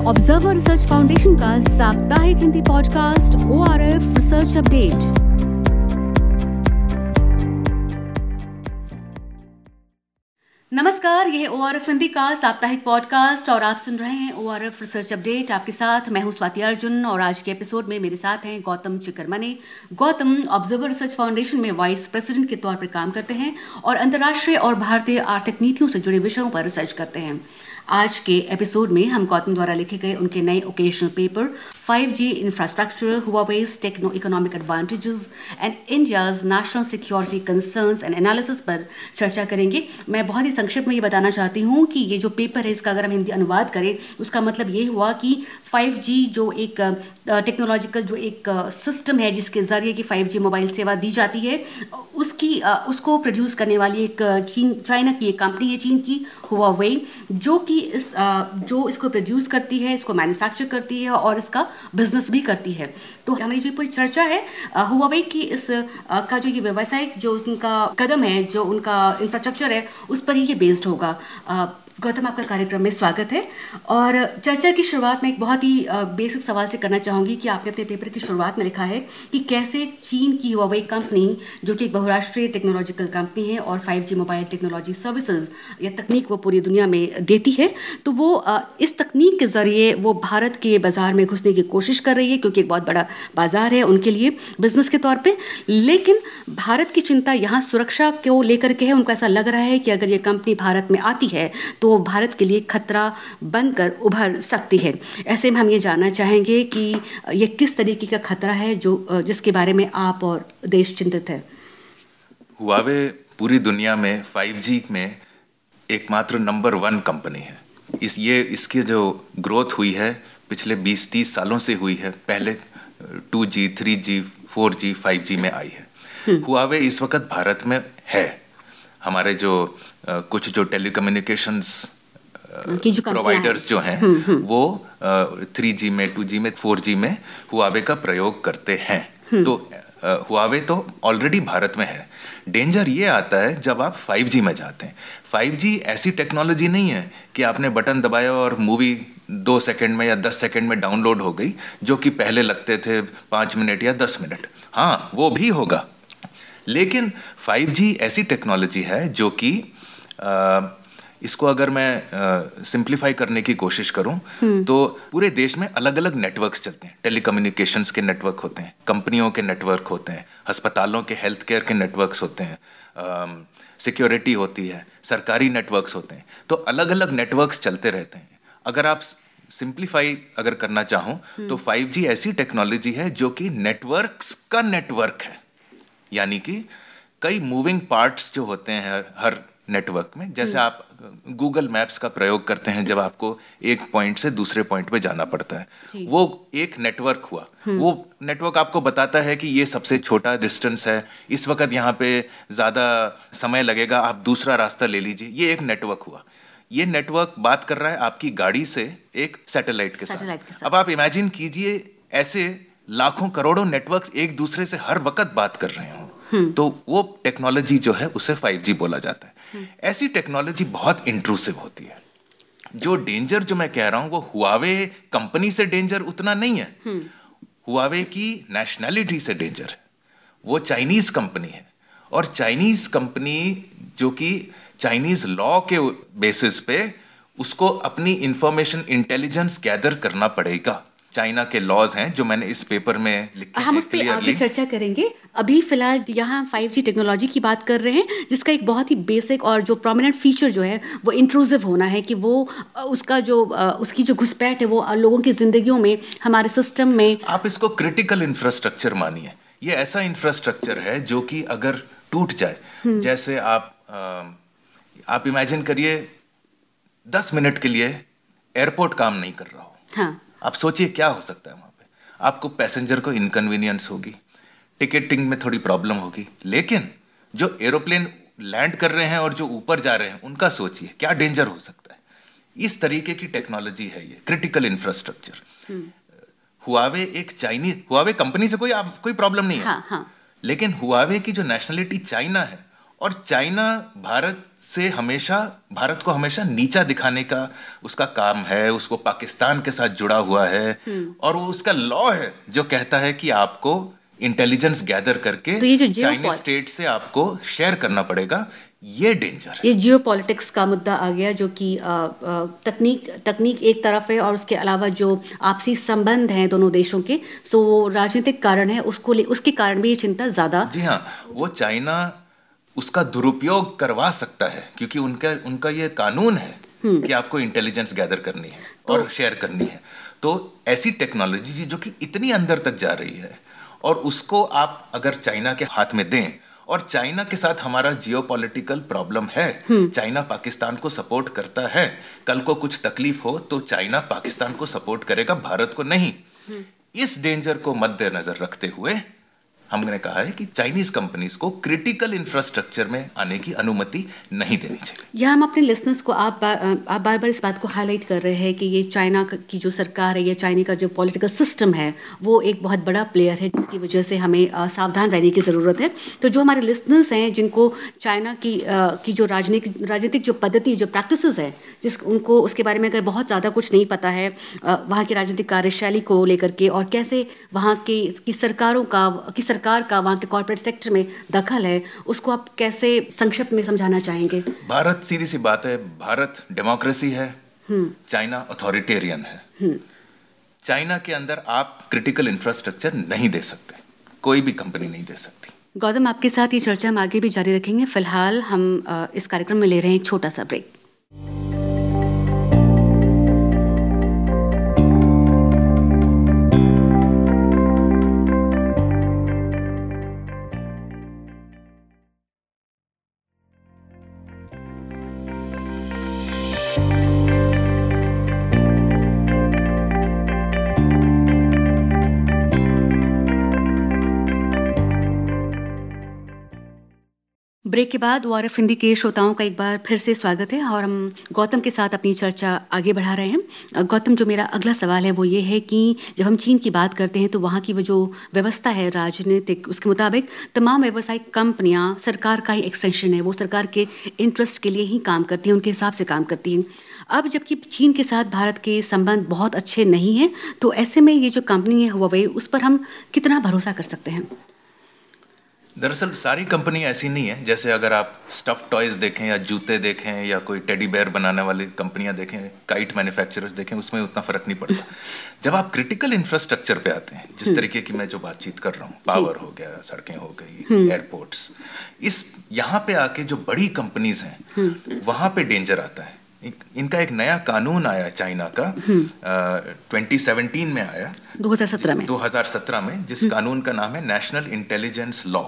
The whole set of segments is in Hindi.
ऑब्जर्वर रिसर्च फाउंडेशन का साप्ताहिक Hindi podcast O R F research update नमस्कार, यह ओ आर एफ़ हिंदी का साप्ताहिक पॉडकास्ट और आप सुन रहे हैं O R F research update आपके साथ मैं हूँ स्वाति अर्जुन और आज के एपिसोड में मेरे साथ हैं Gautam Chikermane Gautam observer research foundation में वाइस प्रेसिडेंट के तौर पर काम करते हैं और अंतर्राष्ट्रीय और भारतीय आर्थिक नीतियों से जुड़े विषयों पर रिसर्च करते हैं। आज के एपिसोड में हम गौतम द्वारा लिखे गए उनके नए occasional paper 5G infrastructure, Huawei's techno economic advantages and India's national security concerns and analysis पर चर्चा करेंगे मैं बहुत ही संक्षिप्त में ये बताना चाहती हूँ कि ये जो पेपर है इसका अगर हम हिंदी अनुवाद करें उसका मतलब ये हुआ कि 5G जो एक टेक्नोलॉजिकल जो एक सिस्टम है जिसके ज़रिए कि 5G मोबाइल सेवा दी जाती है, उसकी उसको प्रोड्यूस करने वाली एक चीन चाइना की एक कंपनी है चीन की हुआवेई जो कि इस जो इसको प्रोड्यूस करती है, इसको मैन्युफैक्चर करती है और इसका बिज़नेस भी करती है। तो हमारी जो पूरी चर्चा है हुआवेई की इस का जो ये व्यवसायिक जो उनका कदम है, जो उनका इंफ्रास्ट्रक्चर है, उस पर ही ये बेस्ड होगा। गौतम आपका कार्यक्रम में स्वागत है। और चर्चा की शुरुआत में एक बहुत ही बेसिक सवाल से करना चाहूँगी कि आपने अपने पेपर की शुरुआत में लिखा है कि कैसे चीन की हुआवेई कंपनी जो कि एक बहुराष्ट्रीय टेक्नोलॉजिकल कंपनी है और 5G मोबाइल टेक्नोलॉजी सर्विसेज़ या तकनीक वो पूरी दुनिया में देती है तो वो इस तकनीक के ज़रिए वो भारत के बाज़ार में घुसने की कोशिश कर रही है, क्योंकि एक बहुत बड़ा बाज़ार है उनके लिए बिज़नेस के तौर पर लेकिन भारत की चिंता यहाँ सुरक्षा को लेकर के है, उनको ऐसा लग रहा है कि अगर ये कंपनी भारत में आती है तो वो भारत के लिए खतरा बनकर उभर सकती है। ऐसे में हम ये जानना चाहेंगे कि ये किस तरीके का खतरा है जो जिसके बारे में आप और देश चिंतित है? हुआवे पूरी दुनिया में 5G में एकमात्र नंबर वन कंपनी है। इस ये इसकी जो ग्रोथ हुई है पिछले 20-30 सालों से हुई है पहले 2G, 3G, 4G, 5G में आई है। हुआवे हम्म। इस वक्त भारत में है। हमारे जो कुछ जो टेली टेलीकम्युनिकेशंस प्रोवाइडर्स जो हैं हम्म, हम्म। वो थ्री जी में टू जी में फोर जी में हुआवे का प्रयोग करते हैं। हम्म। तो हुआवे तो ऑलरेडी भारत में है। डेंजर ये आता है जब आप 5G में जाते हैं। 5G ऐसी टेक्नोलॉजी नहीं है कि आपने बटन दबाया और मूवी दो सेकंड में या दस सेकंड में डाउनलोड हो गई जो कि पहले लगते थे पाँच मिनट या दस मिनट हाँ वो भी होगा। लेकिन 5G ऐसी टेक्नोलॉजी है जो कि इसको अगर मैं सिंप्लीफाई करने की कोशिश करूँ हम्म। तो पूरे देश में अलग अलग नेटवर्क्स चलते हैं टेलीकम्युनिकेशंस के नेटवर्क होते हैं कंपनियों के नेटवर्क होते हैं अस्पतालों के हेल्थ केयर के नेटवर्क्स होते हैं सिक्योरिटी होती है सरकारी नेटवर्क्स होते हैं तो अलग अलग नेटवर्क्स चलते रहते हैं अगर आप सिंप्लीफाई अगर करना चाहूँ हम्म। तो 5G ऐसी टेक्नोलॉजी है जो कि नेटवर्क्स का नेटवर्क है यानी कि कई मूविंग पार्ट्स जो होते हैं हर हर नेटवर्क में जैसे हम्म। आप गूगल मैप्स का प्रयोग करते हैं जब आपको एक पॉइंट से दूसरे पॉइंट पे जाना पड़ता है। वो एक नेटवर्क हुआ। हम्म। वो नेटवर्क आपको बताता है कि ये सबसे छोटा डिस्टेंस है। इस वक्त यहाँ पे ज़्यादा समय लगेगा आप दूसरा रास्ता ले लीजिए। ये एक नेटवर्क हुआ। ये नेटवर्क बात कर रहा है आपकी गाड़ी से एक सैटेलाइट के, के साथ। अब आप इमेजिन कीजिए ऐसे लाखों करोड़ों नेटवर्क्स एक दूसरे से हर वक्त बात कर रहे हो। हम्म। तो वो टेक्नोलॉजी जो है उसे 5G बोला जाता है। हम्म। ऐसी टेक्नोलॉजी बहुत इंट्रूसिव होती है। जो डेंजर जो मैं कह रहा हूँ वो हुआवे कंपनी से डेंजर उतना नहीं है। हम्म। हुआवे की नेशनैलिटी से डेंजर है वो चाइनीज़ कंपनी है। और चाइनीज़ कंपनी जो कि चाइनीज़ लॉ के बेसिस पे उसको अपनी इंफॉर्मेशन इंटेलिजेंस गैदर करना पड़ेगा। चाइना के लॉज हैं जो मैंने इस पेपर में लिखे हम उस पर आगे चर्चा करेंगे। अभी फ़िलहाल यहाँ 5G टेक्नोलॉजी की बात कर रहे हैं जिसका एक बहुत ही बेसिक और जो प्रोमिनेंट फीचर जो है वो इंट्रूसिव होना है कि वो उसका जो उसकी जो घुसपैठ है वो लोगों की जिंदगियों में हमारे सिस्टम में आप इसको क्रिटिकल इंफ्रास्ट्रक्चर मानिए। ये ऐसा इंफ्रास्ट्रक्चर है जो कि अगर टूट जाए हम्म। जैसे आप आप इमेजिन करिए दस मिनट के लिए एयरपोर्ट काम नहीं कर रहा हो। हाँ। आप सोचिए क्या हो सकता है वहाँ पे। आपको पैसेंजर को इनकन्वीनियंस होगी टिकटिंग में थोड़ी प्रॉब्लम होगी लेकिन जो एरोप्लेन लैंड कर रहे हैं और जो ऊपर जा रहे हैं उनका सोचिए क्या डेंजर हो सकता है। इस तरीके की टेक्नोलॉजी है ये क्रिटिकल इंफ्रास्ट्रक्चर हुआवे एक चाइनीज़ हुआवे कंपनी से कोई आप कोई प्रॉब्लम नहीं है। हाँ, हाँ. लेकिन हुआवे की जो नेशनलिटी चाइना है और चाइना भारत से हमेशा भारत को हमेशा नीचा दिखाने का उसका काम है उसको पाकिस्तान के साथ जुड़ा हुआ है। और वो उसका लॉ है जो कहता है कि आपको इंटेलिजेंस गैदर करके तो चाइनीज़ स्टेट से आपको शेयर करना पड़ेगा ये डेंजर है। ये जियो पॉलिटिक्स का मुद्दा आ गया जो कि तकनीक तकनीक एक तरफ़ है और उसके अलावा जो आपसी संबंध हैं दोनों देशों के सो वो राजनीतिक कारण है उसको ले उसके कारण भी ये चिंता ज़्यादा जी हाँ वो चाइना उसका दुरुपयोग करवा सकता है क्योंकि उनका उनका ये कानून है कि आपको इंटेलिजेंस गैदर करनी है और शेयर करनी है। तो ऐसी टेक्नोलॉजी जो कि इतनी अंदर तक जा रही है और उसको आप अगर चाइना के हाथ में दें और चाइना के साथ हमारा जियो प्रॉब्लम है चाइना पाकिस्तान को सपोर्ट करता है कल को कुछ तकलीफ़ हो तो चाइना पाकिस्तान को सपोर्ट करेगा भारत को नहीं। इस डेंजर को मद्देनजर रखते हुए हमने कहा है कि चाइनीज़ कंपनीज़ को क्रिटिकल इंफ्रास्ट्रक्चर में आने की अनुमति नहीं देनी चाहिए। यह हम अपने लिसनर्स को आप बा- आप बार बार इस बात को हाईलाइट कर रहे हैं कि ये चाइना की जो सरकार है या चाइना का जो पॉलिटिकल सिस्टम है, वो एक बहुत बड़ा प्लेयर है, जिसकी वजह से हमें सावधान रहने की ज़रूरत है। तो जो हमारे लिसनर्स हैं, जिनको चाइना की की जो राजनीतिक राजनीतिक जो पद्धति, जो प्रैक्टिस है, जिस, उनको उसके बारे में अगर बहुत ज़्यादा कुछ नहीं पता है वहाँ की राजनीतिक कार्यशैली को लेकर के और कैसे वहाँ की की सरकारों का, की सरकार का वहाँ के कॉर्पोरेट सेक्टर में दखल है उसको आप कैसे संक्षिप्त में समझाना चाहेंगे? भारत सीधी सी बात है भारत डेमोक्रेसी है चाइना अथॉरिटेरियन है। चाइना के अंदर आप क्रिटिकल इंफ्रास्ट्रक्चर नहीं दे सकते कोई भी कंपनी नहीं दे सकती। गौतम आपके साथ ये चर्चा हम आगे भी जारी रखेंगे। फ़िलहाल हम इस कार्यक्रम में ले रहे हैं एक छोटा सा ब्रेक ब्रेक के बाद ओ हिंदी के श्रोताओं का एक बार फिर से स्वागत है और हम गौतम के साथ अपनी चर्चा आगे बढ़ा रहे हैं। गौतम, जो मेरा अगला सवाल है वो ये है कि जब हम चीन की बात करते हैं तो वहाँ की वो जो व्यवस्था है राजनीतिक, उसके मुताबिक तमाम व्यावसायिक कंपनियाँ सरकार का ही एक्सटेंशन है, वो सरकार के इंटरेस्ट के लिए ही काम करती हैं, उनके हिसाब से काम करती हैं। अब जबकि चीन के साथ भारत के संबंध बहुत अच्छे नहीं हैं तो ऐसे में ये जो कंपनी है हुआवे उस पर हम कितना भरोसा कर सकते हैं? दरअसल सारी कंपनी ऐसी नहीं है जैसे अगर आप स्टफ़ टॉयज देखें या जूते देखें या कोई टेडी बेयर बनाने वाली कंपनियाँ देखें काइट मैन्युफैक्चरर्स देखें उसमें उतना फ़र्क नहीं पड़ता। जब आप क्रिटिकल इंफ्रास्ट्रक्चर पे आते हैं जिस तरीके की मैं जो बातचीत कर रहा हूँ पावर हो गया सड़कें हो गई एयरपोर्ट्स इस यहाँ पे आके जो बड़ी कंपनीज़ हैं वहाँ पे डेंजर आता है। इनका एक नया कानून आया चाइना का ट्वेंटी सेवनटीन में आया। 2017 में। 2017 में जिस कानून का नाम है नेशनल इंटेलिजेंस लॉ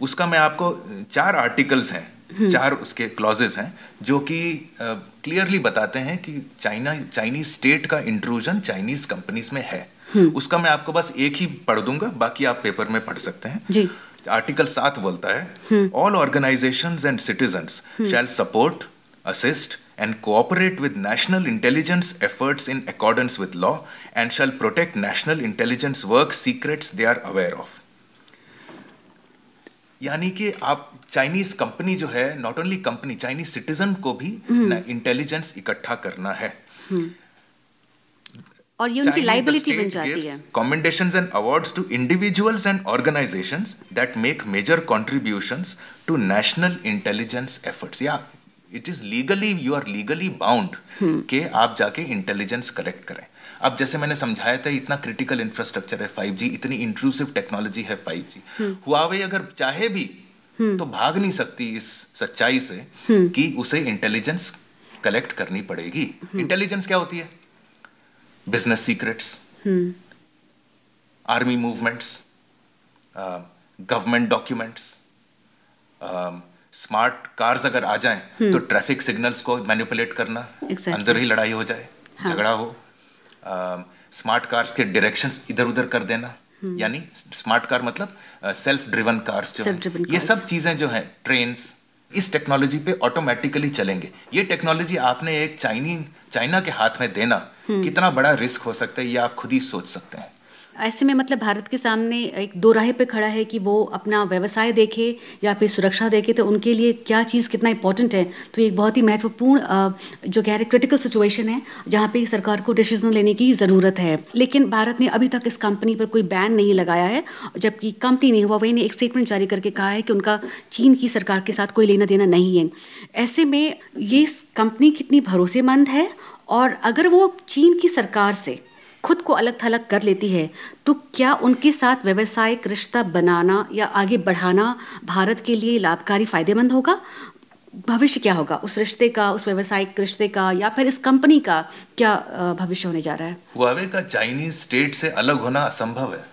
उसका मैं आपको चार आर्टिकल्स हैं चार उसके क्लॉजेस हैं जो कि क्लियरली बताते हैं कि चाइना चाइनीज़ स्टेट का इंट्रूजन चाइनीज़ कंपनीज़ में है। उसका मैं आपको बस एक ही पढ़ दूँगा बाकी आप पेपर में पढ़ सकते हैं। जी। आर्टिकल सात बोलता है all organization and citizen shall support assist and cooperate with national intelligence efforts in accordance with law and shall protect national intelligence work secrets they are aware of. यानी कि आप चाइनीज़ कंपनी जो है not only company Chinese citizen को भी हम्म। इंटेलिजेंस इकट्ठा करना है। हम्म। और ये उनकी लाइबिलिटी बन जाती है। Commendation and awards to individuals and organization that make major contribution to national intelligence efforts या it is legally you are legally bound के आप जाके इंटेलिजेंस कलेक्ट करें। अब जैसे मैंने समझाया था इतना क्रिटिकल इंफ्रास्ट्रक्चर है 5G इतनी इंट्रूसिव टेक्नोलॉजी है फाइव 5G हुआवे अगर चाहे भी तो भाग नहीं सकती इस सच्चाई से कि उसे इंटेलिजेंस कलेक्ट करनी पड़ेगी। इंटेलिजेंस क्या होती है? Army movements, uh, government documents, um, smart cars अगर आ जाएँ तो ट्रैफ़िक सिग्नल्स को मैनिपुलेट करना Exactly. अंदर ही लड़ाई हो जाए झगड़ा हाँ. हो। स्मार्ट कार्स के डायरेक्शंस इधर उधर कर देना। यानी स्मार्ट कार मतलब सेल्फ ड्रिवन कार्स जो ये सब चीज़ें जो है ट्रेन इस टेक्नोलॉजी पे ऑटोमेटिकली चलेंगे। ये टेक्नोलॉजी आपने एक चाइनी चाइना के हाथ में देना कितना बड़ा रिस्क हो सकता है ये आप खुद ही सोच सकते हैं। ऐसे में मतलब भारत के सामने एक दो राह पे खड़ा है कि वो अपना व्यवसाय देखे या फिर सुरक्षा देखे तो उनके लिए क्या चीज़ कितना इंपॉर्टेंट है? तो एक बहुत ही महत्वपूर्ण जो कह रहे क्रिटिकल सिचुएशन है, जहाँ पे सरकार को डिसीज़न लेने की ज़रूरत है। लेकिन भारत ने अभी तक इस कंपनी पर कोई बैन नहीं लगाया है, जबकि कंपनी ने हुआ, वही ने एक स्टेटमेंट जारी करके कहा है कि उनका चीन की सरकार के साथ कोई लेना देना नहीं है। ऐसे में ये कंपनी कितनी भरोसेमंद है? और अगर वो चीन की सरकार से खुद को अलग थलग कर लेती है तो क्या उनके साथ व्यवसायिक रिश्ता बनाना या आगे बढ़ाना भारत के लिए लाभकारी फ़ायदेमंद होगा? भविष्य क्या होगा? उस रिश्ते का उस व्यवसायिक रिश्ते का या फिर इस कंपनी का क्या भविष्य होने जा रहा है? हुआवे का चाइनीज़ स्टेट से अलग होना असंभव है।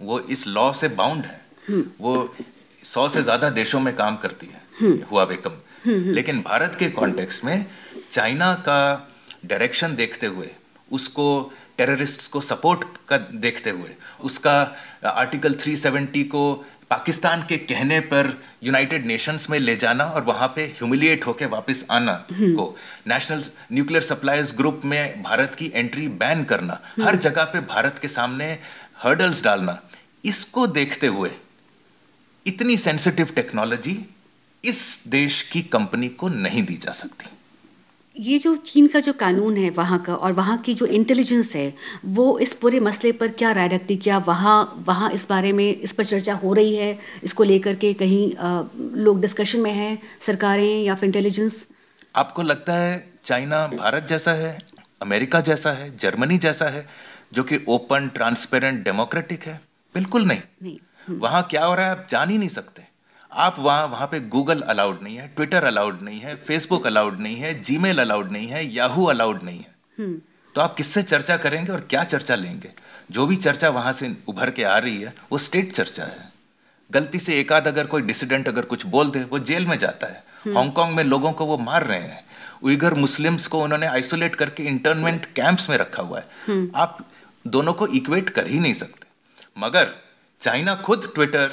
वो इस लॉ से बाउंड है। हम्म। वो सौ से ज़्यादा देशों में काम करती है हम्म। हुआवे कम हम्म, लेकिन भारत के कॉन्टेक्स्ट में चाइना का डायरेक्शन देखते हुए उसको टेररिस्ट को सपोर्ट कर देखते हुए उसका आर्टिकल 370 को पाकिस्तान के कहने पर यूनाइटेड नेशंस में ले जाना और वहाँ पे ह्यूमिलिएट होके वापस आना हम्म। को नेशनल न्यूक्लियर सप्लाईज ग्रुप में भारत की एंट्री बैन करना हम्म। हर जगह पे भारत के सामने हर्डल्स डालना इसको देखते हुए इतनी सेंसिटिव टेक्नोलॉजी इस देश की कंपनी को नहीं दी जा सकती ये जो चीन का जो कानून है वहाँ का और वहाँ की जो इंटेलिजेंस है वो इस पूरे मसले पर क्या राय रखती क्या वहाँ वहाँ इस बारे में इस पर चर्चा हो रही है? इसको लेकर के कहीं आ, लोग डिस्कशन में हैं सरकारें या फिर इंटेलिजेंस आपको लगता है चाइना भारत जैसा है अमेरिका जैसा है जर्मनी जैसा है जो कि ओपन ट्रांसपेरेंट डेमोक्रेटिक है? बिल्कुल नहीं, नहीं। वहाँ क्या हो रहा है आप जान ही नहीं सकते। आप वहाँ वहाँ पे गूगल अलाउड नहीं है ट्विटर अलाउड नहीं है फेसबुक अलाउड नहीं है जीमेल अलाउड नहीं है याहू अलाउड नहीं है। हम्म। तो आप किससे चर्चा करेंगे और क्या चर्चा लेंगे? जो भी चर्चा वहाँ से उभर के आ रही है वो स्टेट चर्चा है। गलती से एक आध अगर कोई डिसिडेंट अगर कुछ बोल दे वो जेल में जाता है। हम्म। हांगकांग में लोगों को वो मार रहे हैं। उइगर मुस्लिम्स को उन्होंने आइसोलेट करके इंटरनमेंट कैंप्स में रखा हुआ है। हम्म। आप दोनों को इक्वेट कर ही नहीं सकते। मगर चाइना खुद ट्विटर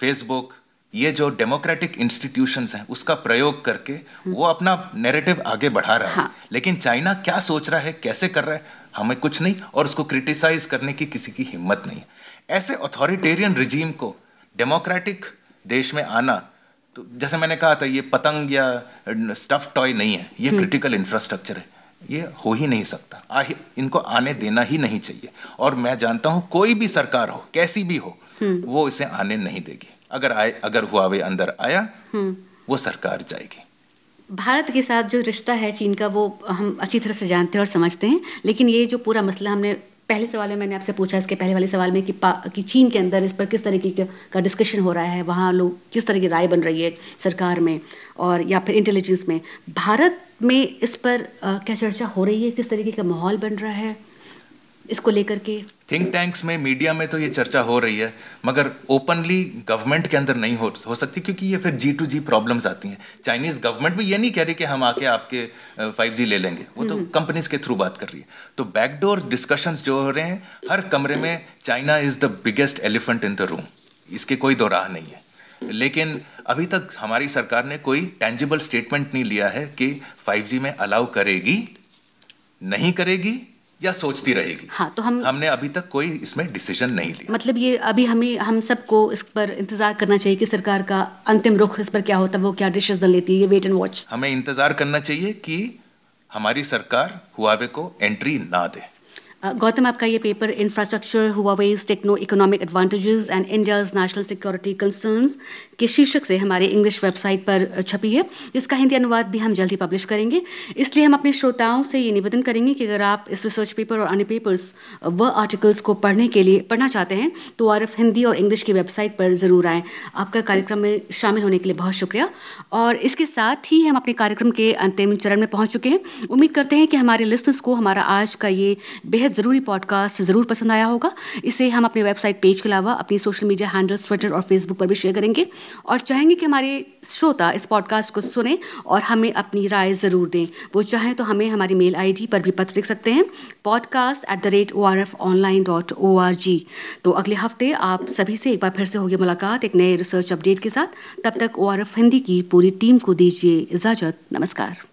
फेसबुक ये जो डेमोक्रेटिक इंस्टीट्यूशंस हैं उसका प्रयोग करके वो अपना नैरेटिव आगे बढ़ा रहा है हाँ। लेकिन चाइना क्या सोच रहा है कैसे कर रहा है हमें कुछ नहीं और उसको क्रिटिसाइज करने की किसी की हिम्मत नहीं है ऐसे अथॉरिटेरियन रिजीम को डेमोक्रेटिक देश में आना तो जैसे मैंने कहा था ये पतंग या स्टफ़ टॉय नहीं है ये क्रिटिकल हम्म। इंफ्रास्ट्रक्चर है ये हो ही नहीं सकता आ इनको आने देना ही नहीं चाहिए और मैं जानता हूँ कोई भी सरकार हो कैसी भी हो हम्म। वो इसे आने नहीं देगी अगर आए अगर हुआवे अंदर आया हम्म। वो सरकार जाएगी। भारत के साथ जो रिश्ता है चीन का वो हम अच्छी तरह से जानते हैं और समझते हैं लेकिन ये जो पूरा मसला हमने पहले सवाल में मैंने आपसे पूछा इसके पहले वाले सवाल में कि कि चीन के अंदर इस पर किस तरीके का डिस्कशन हो रहा है वहाँ लोग किस तरह की राय बन रही है सरकार में और या फिर इंटेलिजेंस में। भारत में इस पर आ, क्या चर्चा हो रही है? किस तरीके का माहौल बन रहा है? इसको लेकर के। थिंक टैंक्स में मीडिया में तो ये चर्चा हो रही है मगर ओपनली गवर्नमेंट के अंदर नहीं हो हो सकती क्योंकि ये फिर जी टू जी प्रॉब्लम्स आती हैं। चाइनीज़ गवर्नमेंट भी ये नहीं कह रही कि हम आके आपके फाइव जी ले लेंगे। वो तो कंपनीज़ हम्म। के थ्रू बात कर रही है। तो बैकडोर डिस्कशन जो हो रहे हैं हर कमरे में China is the biggest elephant in the room इसके कोई दो राह नहीं है। लेकिन अभी तक हमारी सरकार ने कोई टेंजिबल स्टेटमेंट नहीं लिया है कि 5G में अलाउ करेगी नहीं करेगी या सोचती रहेगी। हाँ तो हम हमने अभी तक कोई इसमें डिसीज़न नहीं लिया। मतलब ये अभी हमें हम सबको इस पर इंतज़ार करना चाहिए कि सरकार का अंतिम रुख इस पर क्या होता है वो क्या डिसीज़न लेती है ये वेट एंड वॉच हमें इंतज़ार करना चाहिए कि हमारी सरकार हुआवे को एंट्री ना दे। गौतम आपका ये paper infrastructure Huawei's techno economic advantages and India's national security concerns के शीर्षक से हमारे इंग्लिश वेबसाइट पर छपी है, जिसका हिंदी अनुवाद भी हम जल्दी पब्लिश करेंगे। इसलिए हम अपने श्रोताओं से ये निवेदन करेंगे कि अगर आप इस रिसर्च पेपर और अन्य पेपर्स व आर्टिकल्स को पढ़ने के लिए पढ़ना चाहते हैं तो आर हिंदी और इंग्लिश की वेबसाइट पर ज़रूर आएँ। आपका कार्यक्रम में शामिल होने के लिए बहुत शुक्रिया। और इसके साथ ही हम अपने कार्यक्रम के अंतिम चरण में पहुँच चुके हैं। उम्मीद करते हैं कि हमारे लिस्टर्स को हमारा आज का ये बेहद ज़रूरी पॉडकास्ट ज़रूर पसंद आया होगा। इसे हम अपने वेबसाइट पेज के अलावा, अपनी सोशल मीडिया हैंडल्स ट्विटर और फेसबुक पर भी शेयर करेंगे। और चाहेंगे कि हमारे श्रोता इस पॉडकास्ट को सुने और हमें अपनी राय ज़रूर दें। वो चाहें तो हमें हमारी मेल आईडी पर भी पत्र लिख सकते हैं। Podcast at the rate O R F online dot O R G तो अगले हफ़्ते आप सभी से एक बार फिर से होगी मुलाकात एक नए रिसर्च अपडेट के साथ। तब तक ओ आर एफ़ हिंदी की पूरी टीम को दीजिए इजाज़त। नमस्कार।